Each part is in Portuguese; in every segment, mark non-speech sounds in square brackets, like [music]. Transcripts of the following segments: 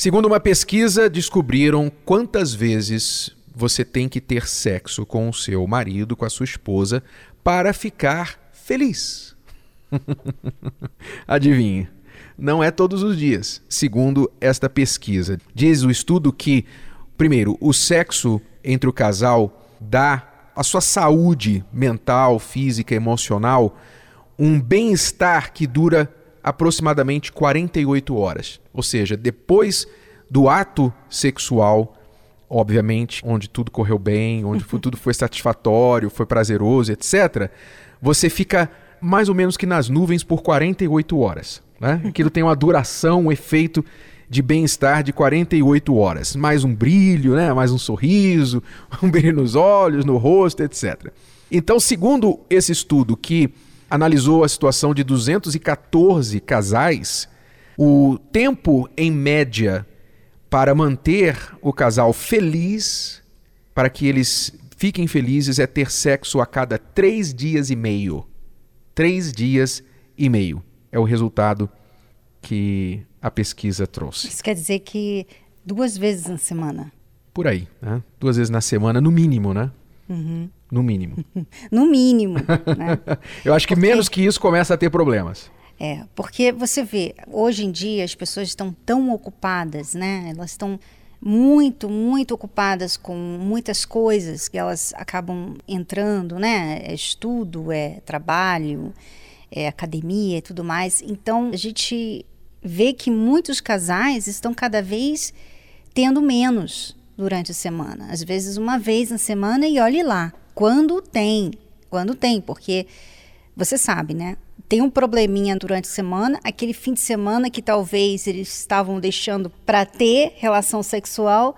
Segundo uma pesquisa, descobriram quantas vezes você tem que ter sexo com o seu marido, com a sua esposa, para ficar feliz. [laughs] Adivinhe, não é todos os dias, segundo esta pesquisa. Diz o estudo que, primeiro, o sexo entre o casal dá à sua saúde mental, física, emocional um bem-estar que dura aproximadamente 48 horas. Ou seja, depois do ato sexual, obviamente, onde tudo correu bem, onde [laughs] tudo foi satisfatório, foi prazeroso, etc., você fica mais ou menos que nas nuvens por 48 horas. Né? [laughs] Aquilo tem uma duração, um efeito de bem-estar de 48 horas. Mais um brilho, né? mais um sorriso, [laughs] um brilho nos olhos, no rosto, etc. Então, segundo esse estudo que analisou a situação de 214 casais, o tempo em média para manter o casal feliz, para que eles fiquem felizes, é ter sexo a cada três dias e meio. Três dias e meio é o resultado que a pesquisa trouxe. Isso quer dizer que duas vezes na semana? Por aí, né? Duas vezes na semana, no mínimo, né? Uhum. No mínimo. [laughs] no mínimo. Né? [laughs] Eu acho que porque... menos que isso começa a ter problemas. É, porque você vê, hoje em dia as pessoas estão tão ocupadas, né? Elas estão muito, muito ocupadas com muitas coisas que elas acabam entrando, né? É estudo, é trabalho, é, academia e tudo mais. Então, a gente vê que muitos casais estão cada vez tendo menos durante a semana. Às vezes, uma vez na semana e olhe lá. Quando tem, quando tem, porque você sabe, né? Tem um probleminha durante a semana, aquele fim de semana que talvez eles estavam deixando para ter relação sexual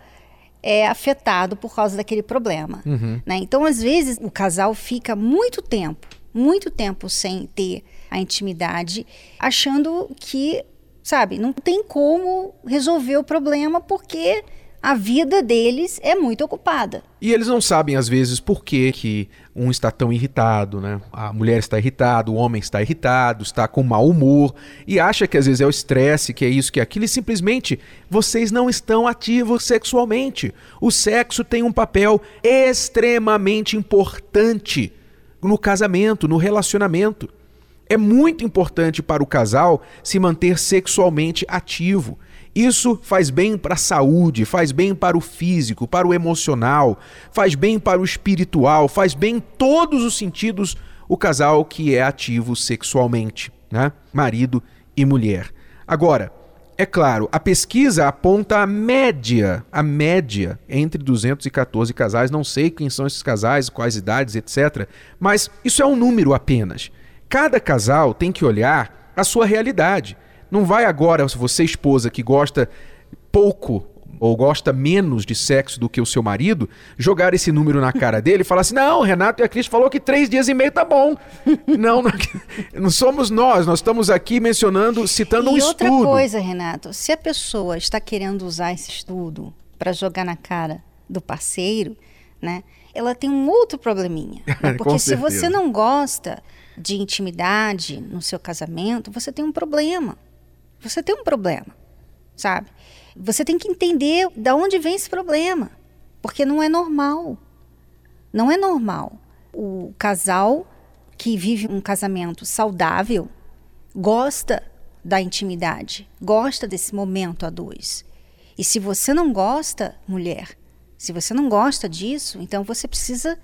é afetado por causa daquele problema. Uhum. Né? Então, às vezes, o casal fica muito tempo muito tempo sem ter a intimidade, achando que, sabe, não tem como resolver o problema porque a vida deles é muito ocupada. E eles não sabem, às vezes, por que, que um está tão irritado, né? A mulher está irritada, o homem está irritado, está com mau humor e acha que às vezes é o estresse, que é isso, que é aquilo, e simplesmente vocês não estão ativos sexualmente. O sexo tem um papel extremamente importante no casamento, no relacionamento. É muito importante para o casal se manter sexualmente ativo. Isso faz bem para a saúde, faz bem para o físico, para o emocional, faz bem para o espiritual, faz bem em todos os sentidos o casal que é ativo sexualmente, né? Marido e mulher. Agora, é claro, a pesquisa aponta a média, a média entre 214 casais. Não sei quem são esses casais, quais idades, etc. Mas isso é um número apenas. Cada casal tem que olhar a sua realidade. Não vai agora, se você esposa que gosta pouco ou gosta menos de sexo do que o seu marido, jogar esse número na cara [laughs] dele e falar assim: não, Renato e a Cris falou que três dias e meio tá bom. não, não, não somos nós, nós estamos aqui mencionando, citando e um estudo. E outra coisa, Renato, se a pessoa está querendo usar esse estudo para jogar na cara do parceiro, né? Ela tem um outro probleminha. [laughs] Né? Porque se você não gosta de intimidade no seu casamento, você tem um problema. Você tem um problema, sabe? Você tem que entender de onde vem esse problema, porque não é normal. Não é normal. O casal que vive um casamento saudável gosta da intimidade, gosta desse momento a dois. E se você não gosta, mulher, se você não gosta disso, então você precisa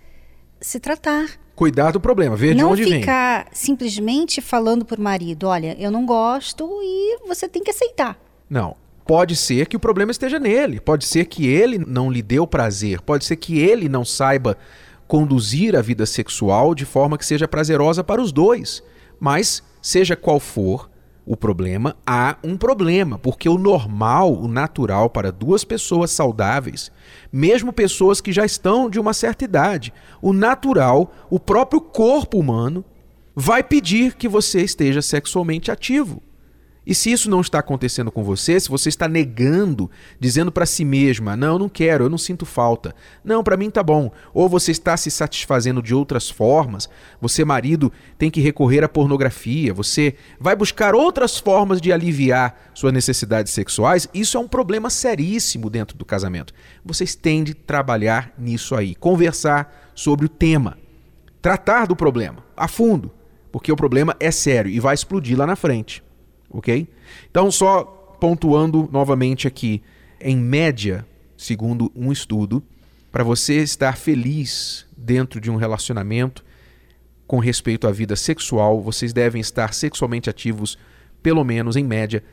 se tratar. Cuidar do problema, ver não de onde vem. Não ficar simplesmente falando para o marido, olha, eu não gosto e você tem que aceitar. Não, Pode ser que o problema esteja nele, pode ser que ele não lhe deu prazer, pode ser que ele não saiba conduzir a vida sexual de forma que seja prazerosa para os dois. Mas, seja qual for o problema, há um problema, porque o normal, o natural para duas pessoas saudáveis, mesmo pessoas que já estão de uma certa idade, o natural, o próprio corpo humano, vai pedir que você esteja sexualmente ativo. E se isso não está acontecendo com você, se você está negando, dizendo para si mesma: "Não, não quero, eu não sinto falta. Não, para mim tá bom", ou você está se satisfazendo de outras formas, você marido tem que recorrer à pornografia, você vai buscar outras formas de aliviar suas necessidades sexuais, isso é um problema seríssimo dentro do casamento. Vocês têm de trabalhar nisso aí, conversar sobre o tema, tratar do problema a fundo, porque o problema é sério e vai explodir lá na frente ok? Então, só pontuando novamente aqui, em média, segundo um estudo, para você estar feliz dentro de um relacionamento com respeito à vida sexual, vocês devem estar sexualmente ativos pelo menos em média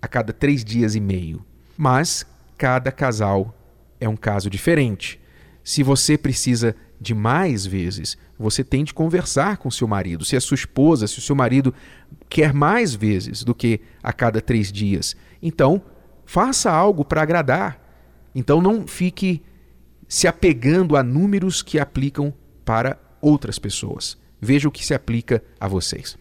a cada três dias e meio. Mas cada casal é um caso diferente. Se você precisa de mais vezes, você tem de conversar com seu marido. Se a sua esposa, se o seu marido quer mais vezes do que a cada três dias, então faça algo para agradar. Então não fique se apegando a números que aplicam para outras pessoas. Veja o que se aplica a vocês.